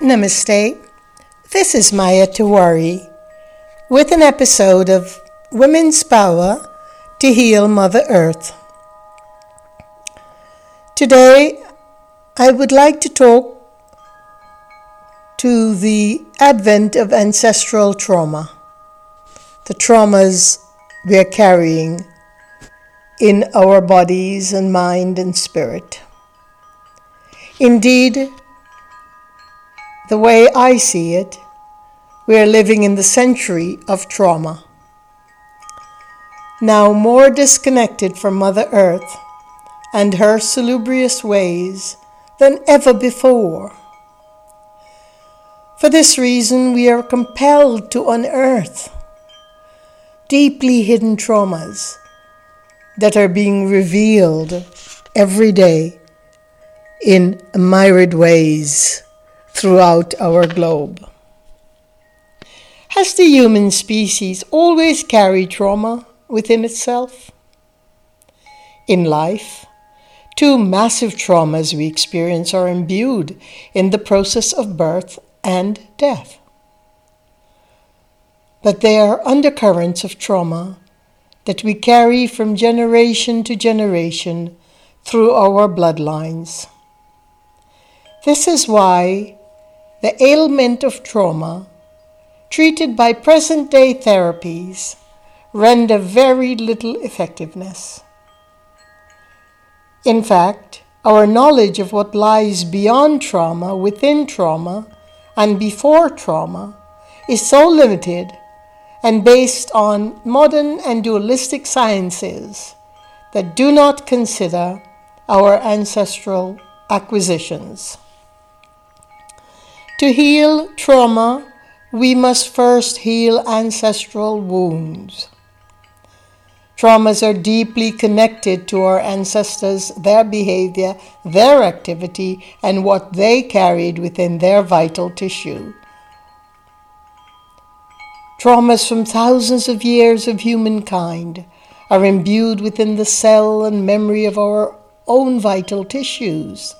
Namaste. This is Maya Tiwari with an episode of Women's Power to Heal Mother Earth. Today, I would like to talk to the advent of ancestral trauma, the traumas we are carrying in our bodies and mind and spirit. Indeed, the way I see it, we are living in the century of trauma. Now more disconnected from Mother Earth and her salubrious ways than ever before. For this reason, we are compelled to unearth deeply hidden traumas that are being revealed every day in myriad ways throughout our globe. Has the human species always carried trauma within itself? In life, two massive traumas we experience are imbued in the process of birth and death. But they are undercurrents of trauma that we carry from generation to generation through our bloodlines. This is why the ailment of trauma, treated by present day therapies, render very little effectiveness. In fact, our knowledge of what lies beyond trauma, within trauma, and before trauma is so limited and based on modern and dualistic sciences that do not consider our ancestral acquisitions. To heal trauma, we must first heal ancestral wounds. Traumas are deeply connected to our ancestors, their behavior, their activity, and what they carried within their vital tissue. Traumas from thousands of years of humankind are imbued within the cell and memory of our own vital tissues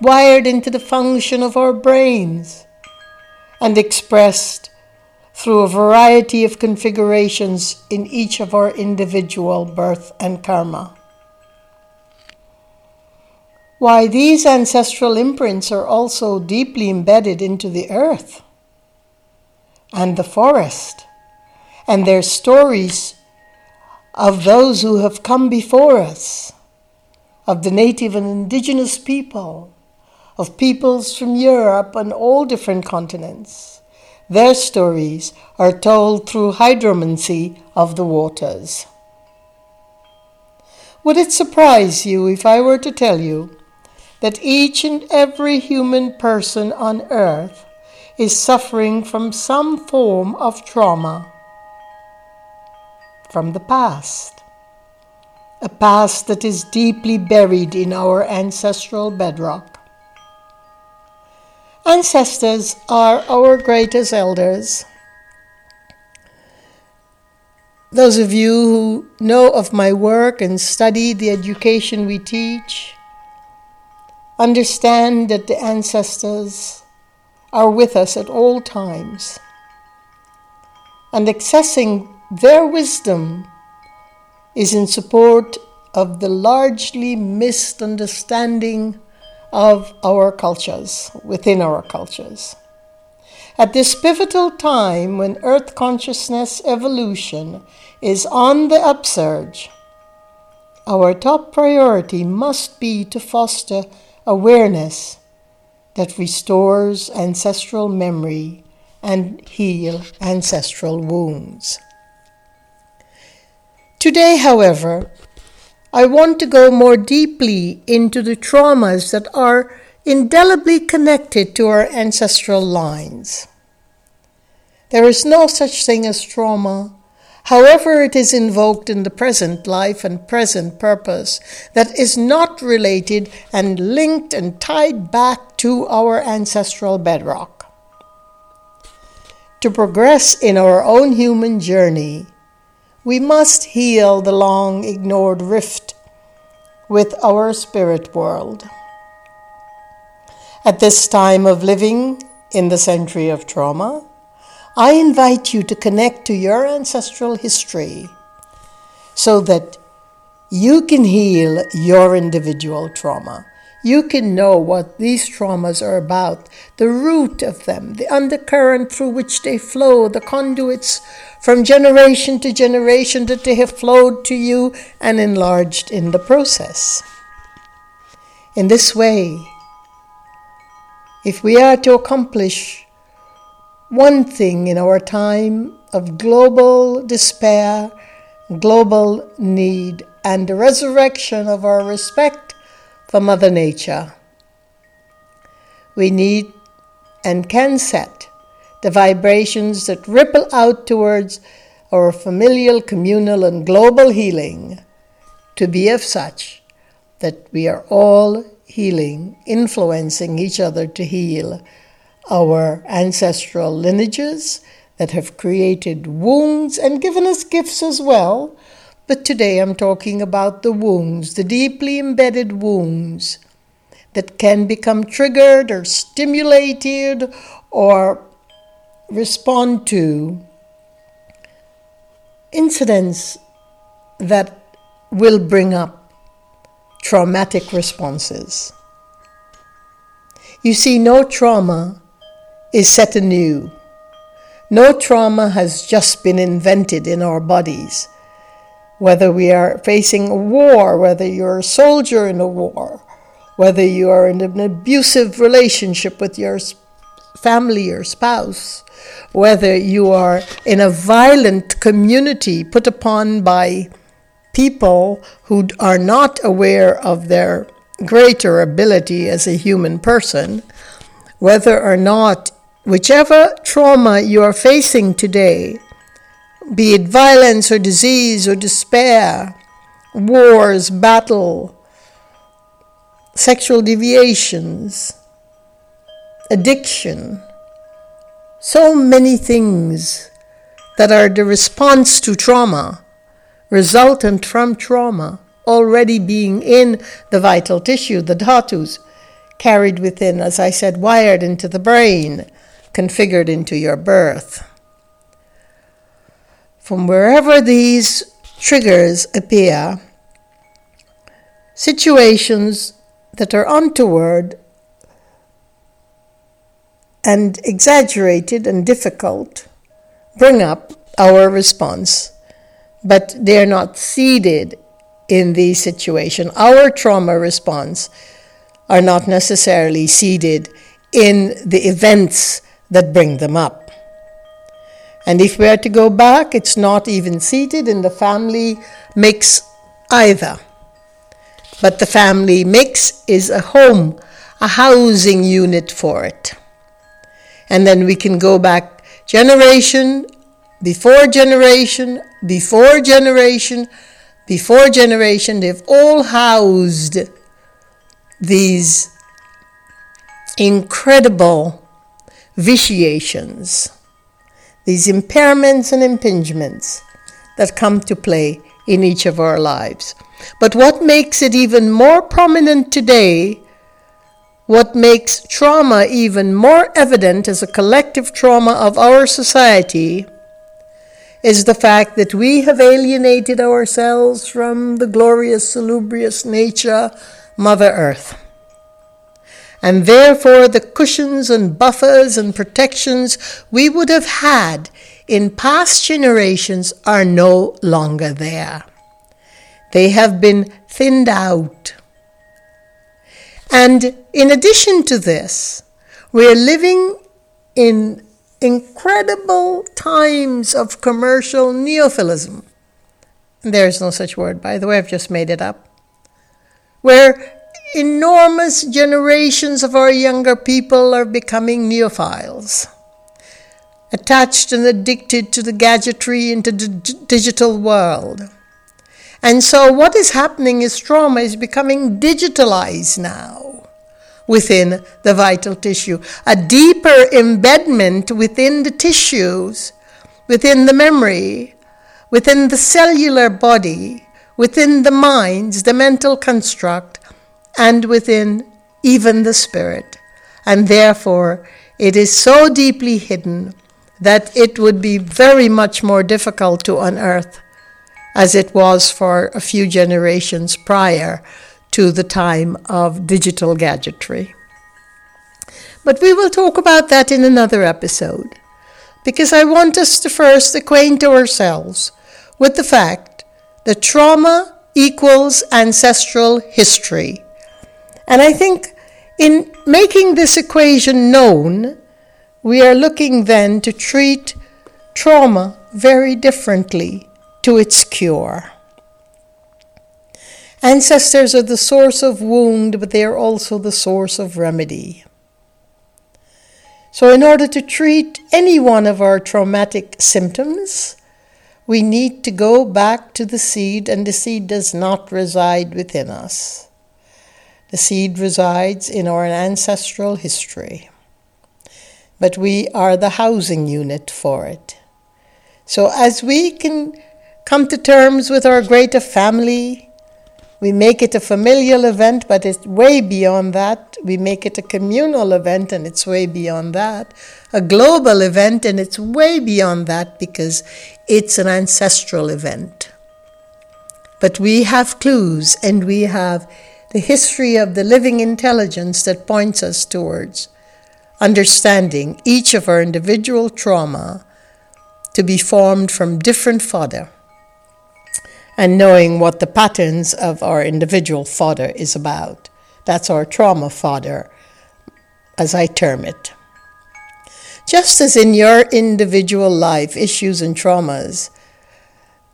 wired into the function of our brains and expressed through a variety of configurations in each of our individual birth and karma. Why these ancestral imprints are also deeply embedded into the earth and the forest, and their stories of those who have come before us, of the native and indigenous people, of peoples from Europe and all different continents. Their stories are told through hydromancy of the waters. Would it surprise you if I were to tell you that each and every human person on earth is suffering from some form of trauma from the past? A past that is deeply buried in our ancestral bedrock. Ancestors are our greatest elders. Those of you who know of my work and study the education we teach understand that the ancestors are with us at all times. And accessing their wisdom is in support of the largely missed understanding of our cultures, within our cultures. At this pivotal time when Earth consciousness evolution is on the upsurge, our top priority must be to foster awareness that restores ancestral memory and heal ancestral wounds. Today, however, I want to go more deeply into the traumas that are indelibly connected to our ancestral lines. There is no such thing as trauma, however, it is invoked in the present life and present purpose, that is not related and linked and tied back to our ancestral bedrock. To progress in our own human journey, we must heal the long ignored rift with our spirit world. At this time of living in the century of trauma, I invite you to connect to your ancestral history so that you can heal your individual trauma. You can know what these traumas are about, the root of them, the undercurrent through which they flow, the conduits from generation to generation that they have flowed to you and enlarged in the process. In this way, if we are to accomplish one thing in our time of global despair, global need, and the resurrection of our respect for Mother Nature, we need and can set the vibrations that ripple out towards our familial, communal, and global healing to be of such that we are all healing, influencing each other to heal our ancestral lineages that have created wounds and given us gifts as well. But today I'm talking about the wounds, the deeply embedded wounds that can become triggered or stimulated or respond to incidents that will bring up traumatic responses. You see, no trauma is set anew. No trauma has just been invented in our bodies. Whether we are facing a war, whether you're a soldier in a war, whether you are in an abusive relationship with your family or spouse, whether you are in a violent community put upon by people who are not aware of their greater ability as a human person, whether or not, whichever trauma you are facing today, be it violence or disease or despair, wars, battle, sexual deviations, addiction, so many things that are the response to trauma resultant from trauma already being in the vital tissue, the dhatus, carried within, as I said, wired into the brain, configured into your birth. From wherever these triggers appear, situations that are untoward and exaggerated and difficult bring up our response but they're not seeded in the situation. Our trauma response are not necessarily seeded in the events that bring them up. And if we are to go back, it's not even seated in the family mix either. But the family mix is a home, a housing unit for it. And then we can go back generation before generation, before generation, before generation, they've all housed these incredible vitiations, these impairments and impingements that come to play in each of our lives. But what makes it even more prominent today, what makes trauma even more evident as a collective trauma of our society, is the fact that we have alienated ourselves from the glorious, salubrious nature, Mother Earth. And therefore, the cushions and buffers and protections we would have had in past generations are no longer there. They have been thinned out. And in addition to this, we're living in incredible times of commercial neophilism. There's no such word, by the way, I've just made it up. Where enormous generations of our younger people are becoming neophiles, attached and addicted to the gadgetry into the d- digital world. And so, what is happening is trauma is becoming digitalized now within the vital tissue, a deeper embedment within the tissues, within the memory, within the cellular body, within the minds, the mental construct, and within even the spirit. And therefore, It is so deeply hidden that it would be very much more difficult to unearth as it was for a few generations prior to the time of digital gadgetry. But we will talk about that in another episode, because I want us to first acquaint ourselves with the fact that trauma equals ancestral history. And I think in making this equation known, we are looking then to treat trauma very differently to its cure. Ancestors are the source of wound, but they are also the source of remedy. So, in order to treat any one of our traumatic symptoms, we need to go back to the seed, and the seed does not reside within us. The seed resides in our ancestral history, but we are the housing unit for it. So, as we can come to terms with our greater family. We make it a familial event, but it's way beyond that. We make it a communal event, and it's way beyond that. A global event, and it's way beyond that because it's an ancestral event. But we have clues, and we have the history of the living intelligence that points us towards understanding each of our individual trauma to be formed from different fodder and knowing what the patterns of our individual fodder is about. That's our trauma fodder, as I term it. Just as in your individual life, issues and traumas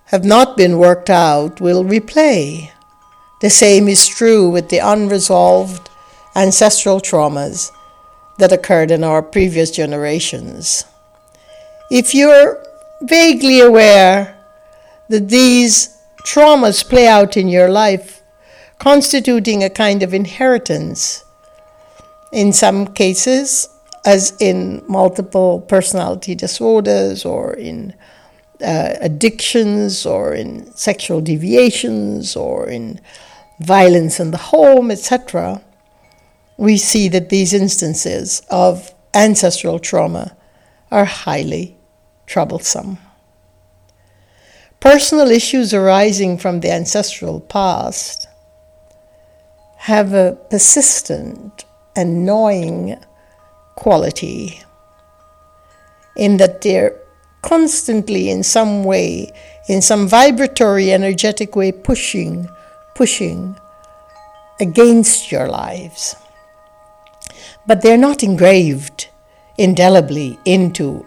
have not been worked out will replay. The same is true with the unresolved ancestral traumas that occurred in our previous generations. If you're vaguely aware that these traumas play out in your life, constituting a kind of inheritance. In some cases, as in multiple personality disorders or in uh, addictions or in sexual deviations or in violence in the home, etc., we see that these instances of ancestral trauma are highly troublesome. Personal issues arising from the ancestral past have a persistent, annoying quality in that they're constantly, in some way, in some vibratory, energetic way, pushing, pushing against your lives. But they're not engraved indelibly into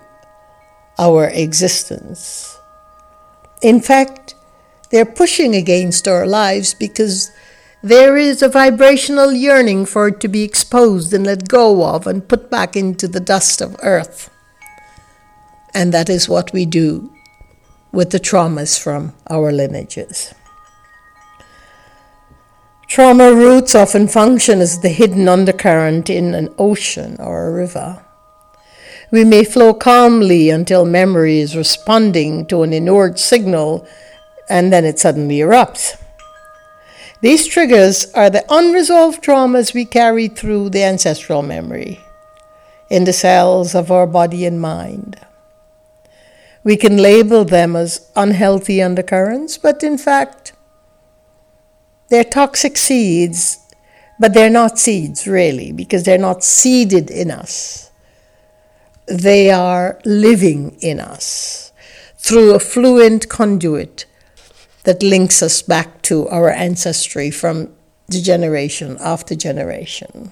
our existence. In fact, they're pushing against our lives because there is a vibrational yearning for it to be exposed and let go of and put back into the dust of earth. And that is what we do with the traumas from our lineages. Trauma roots often function as the hidden undercurrent in an ocean or a river. We may flow calmly until memory is responding to an inward signal and then it suddenly erupts. These triggers are the unresolved traumas we carry through the ancestral memory in the cells of our body and mind. We can label them as unhealthy undercurrents, but in fact, they're toxic seeds, but they're not seeds really, because they're not seeded in us they are living in us through a fluent conduit that links us back to our ancestry from generation after generation.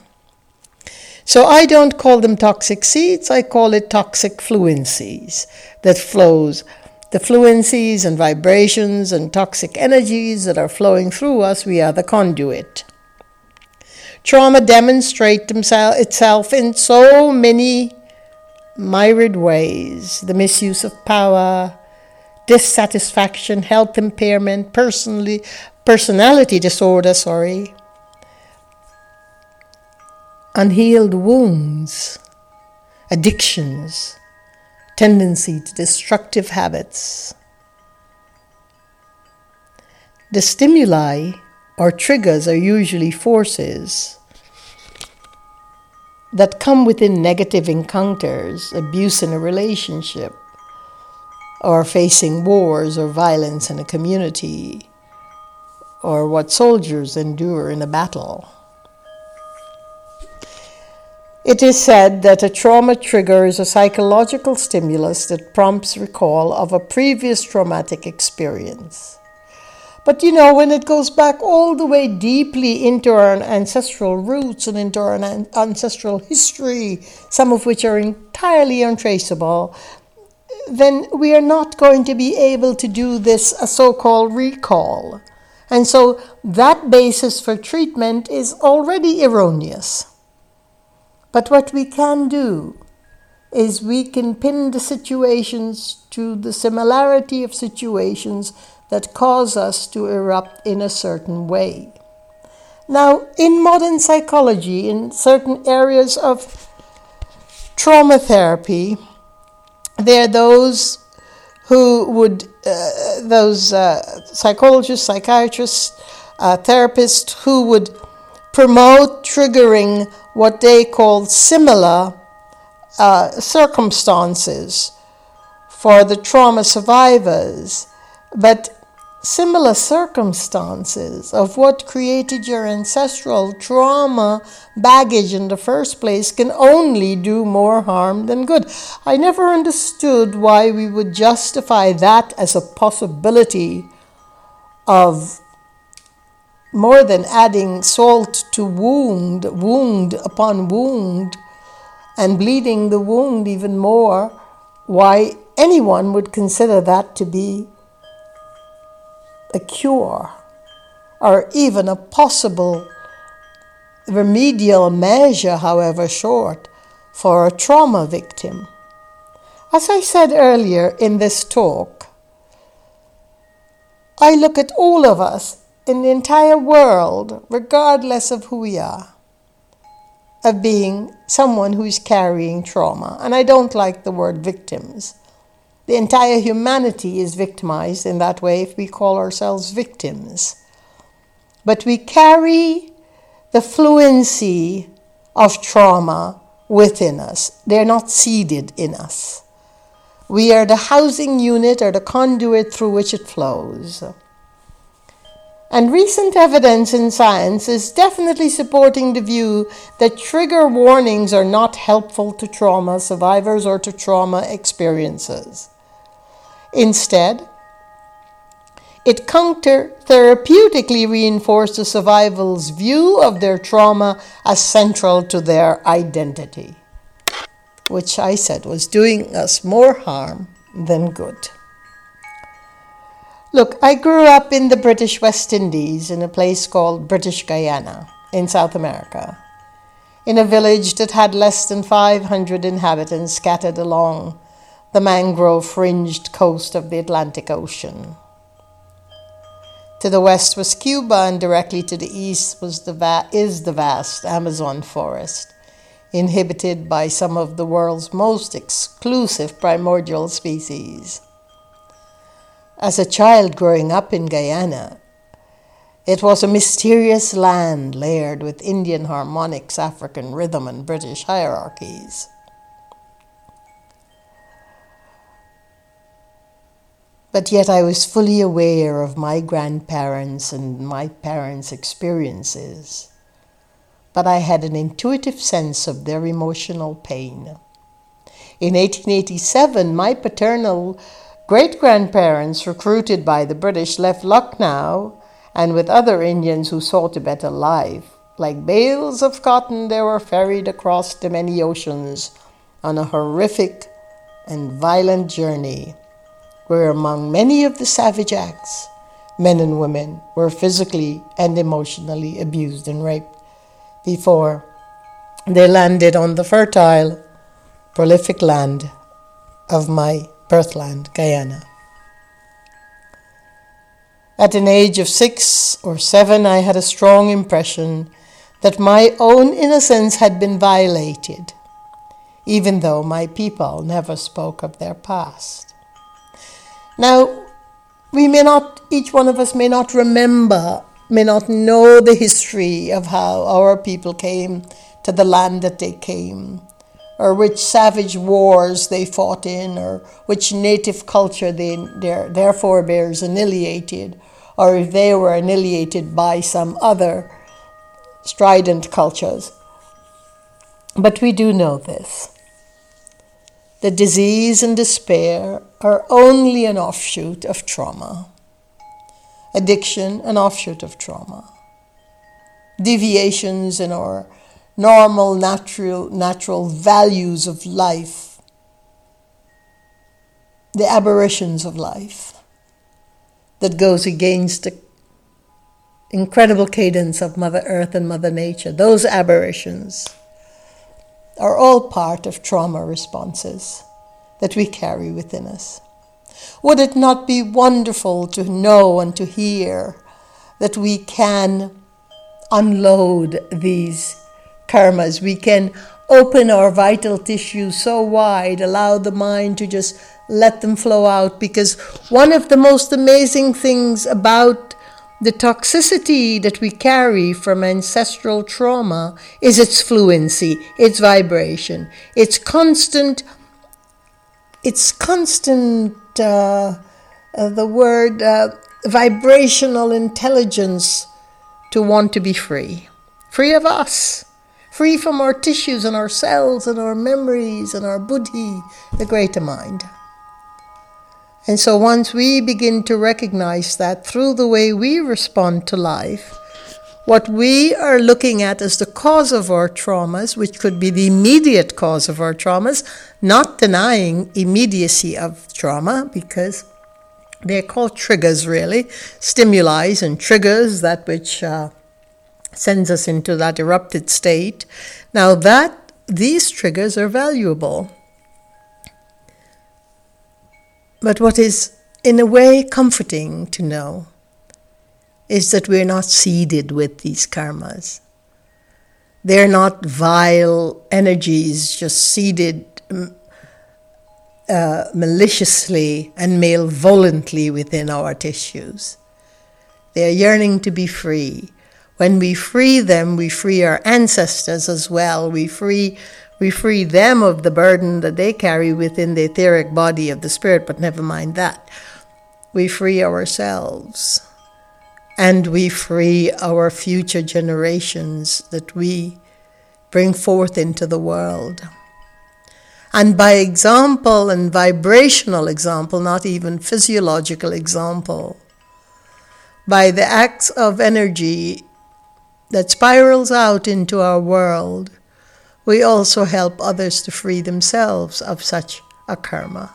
So I don't call them toxic seeds, I call it toxic fluencies that flows the fluencies and vibrations and toxic energies that are flowing through us, we are the conduit. Trauma demonstrates itself in so many myriad ways the misuse of power, dissatisfaction, health impairment, personally, personality disorder, sorry, unhealed wounds, addictions, tendency to destructive habits. The stimuli or triggers are usually forces that come within negative encounters, abuse in a relationship, or facing wars or violence in a community, or what soldiers endure in a battle. It is said that a trauma trigger is a psychological stimulus that prompts recall of a previous traumatic experience. But you know, when it goes back all the way deeply into our ancestral roots and into our ancestral history, some of which are entirely untraceable, then we are not going to be able to do this so called recall. And so that basis for treatment is already erroneous. But what we can do is we can pin the situations to the similarity of situations that cause us to erupt in a certain way. Now, in modern psychology, in certain areas of trauma therapy, there are those who would, uh, those uh, psychologists, psychiatrists, uh, therapists who would promote triggering what they call similar uh, circumstances for the trauma survivors. But similar circumstances of what created your ancestral trauma baggage in the first place can only do more harm than good. I never understood why we would justify that as a possibility of more than adding salt to wound, wound upon wound, and bleeding the wound even more, why anyone would consider that to be a cure or even a possible remedial measure, however short, for a trauma victim. As I said earlier in this talk, I look at all of us in the entire world, regardless of who we are, of being someone who is carrying trauma. And I don't like the word victims the entire humanity is victimized in that way if we call ourselves victims. But we carry the fluency of trauma within us, they're not seeded in us. We are the housing unit or the conduit through which it flows. And recent evidence in science is definitely supporting the view that trigger warnings are not helpful to trauma survivors or to trauma experiences. Instead, it counter therapeutically reinforced the survival's view of their trauma as central to their identity, which I said was doing us more harm than good. Look, I grew up in the British West Indies in a place called British Guiana in South America, in a village that had less than 500 inhabitants scattered along the mangrove fringed coast of the Atlantic Ocean. To the west was Cuba, and directly to the east was the va- is the vast Amazon forest, inhabited by some of the world's most exclusive primordial species. As a child growing up in Guyana, it was a mysterious land layered with Indian harmonics, African rhythm, and British hierarchies. But yet I was fully aware of my grandparents and my parents' experiences. But I had an intuitive sense of their emotional pain. In 1887, my paternal great grandparents, recruited by the British, left Lucknow and with other Indians who sought a better life. Like bales of cotton, they were ferried across the many oceans on a horrific and violent journey where among many of the savage acts, men and women were physically and emotionally abused and raped before they landed on the fertile, prolific land of my birthland, Guyana. At an age of six or seven, I had a strong impression that my own innocence had been violated, even though my people never spoke of their past. Now, we may not, each one of us may not remember, may not know the history of how our people came to the land that they came, or which savage wars they fought in, or which native culture they, their, their forebears annihilated, or if they were annihilated by some other strident cultures. But we do know this. The disease and despair are only an offshoot of trauma. Addiction, an offshoot of trauma. Deviations in our normal, natural, natural values of life, the aberrations of life that goes against the incredible cadence of Mother Earth and Mother Nature, those aberrations are all part of trauma responses that we carry within us. Would it not be wonderful to know and to hear that we can unload these karmas? We can open our vital tissues so wide, allow the mind to just let them flow out. Because one of the most amazing things about the toxicity that we carry from ancestral trauma is its fluency, its vibration, its constant, its constant, uh, uh, the word uh, vibrational intelligence to want to be free, free of us, free from our tissues and our cells and our memories and our buddhi, the greater mind. And so once we begin to recognize that through the way we respond to life, what we are looking at as the cause of our traumas, which could be the immediate cause of our traumas, not denying immediacy of trauma because they're called triggers really, stimuli and triggers, that which uh, sends us into that erupted state. Now that these triggers are valuable. But what is, in a way, comforting to know is that we're not seeded with these karmas. They're not vile energies just seeded uh, maliciously and malevolently within our tissues. They are yearning to be free. When we free them, we free our ancestors as well. We free we free them of the burden that they carry within the etheric body of the spirit, but never mind that. We free ourselves and we free our future generations that we bring forth into the world. And by example and vibrational example, not even physiological example, by the acts of energy that spirals out into our world, we also help others to free themselves of such a karma.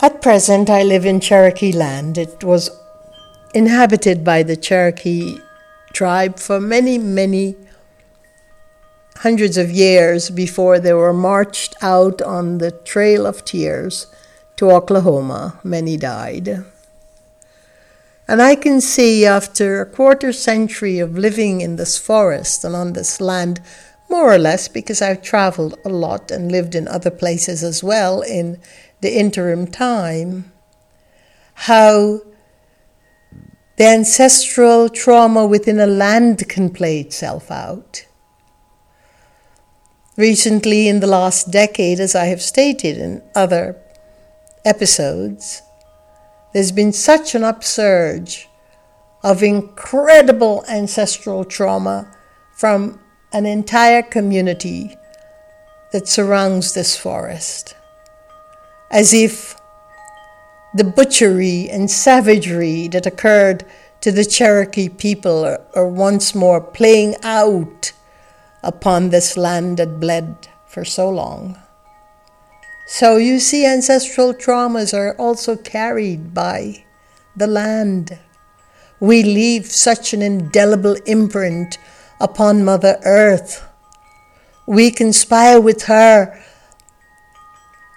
At present, I live in Cherokee land. It was inhabited by the Cherokee tribe for many, many hundreds of years before they were marched out on the Trail of Tears to Oklahoma. Many died. And I can see after a quarter century of living in this forest and on this land, more or less, because I've traveled a lot and lived in other places as well in the interim time, how the ancestral trauma within a land can play itself out. Recently, in the last decade, as I have stated in other episodes, there's been such an upsurge of incredible ancestral trauma from an entire community that surrounds this forest. As if the butchery and savagery that occurred to the Cherokee people are, are, once more playing out upon this land that bled for so long. So you see, ancestral traumas are also carried by the land. We leave such an indelible imprint upon Mother Earth. We conspire with her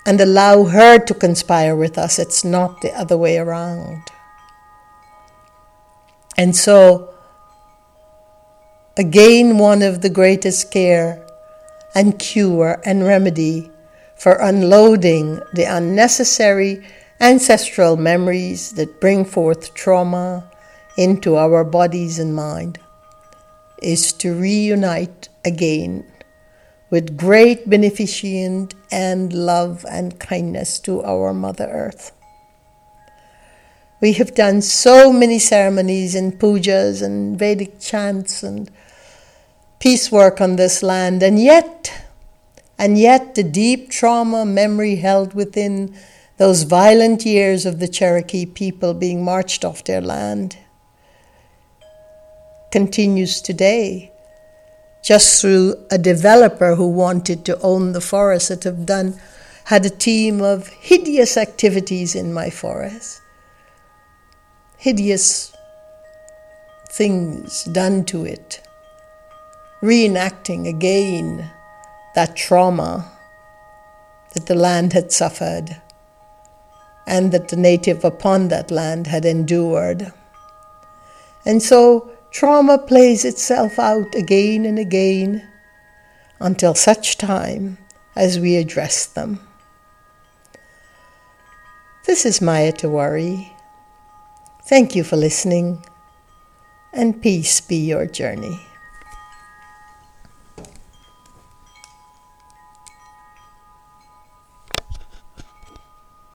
and allow her to conspire with us. It's not the other way around. And so, again, one of the greatest care and cure and remedy for unloading the unnecessary ancestral memories that bring forth trauma into our bodies and mind is to reunite again with great beneficent and love and kindness to our Mother Earth. We have done so many ceremonies and pujas and Vedic chants and peace work on this land, and yet, and yet the deep trauma memory held within those violent years of the Cherokee people being marched off their land continues today just through a developer who wanted to own the forest that have done had a team of hideous activities in my forest. Hideous things done to it reenacting again that trauma that the land had suffered and that the native upon that land had endured and so Trauma plays itself out again and again until such time as we address them. This is Maya Tiwari. Thank you for listening, and peace be your journey.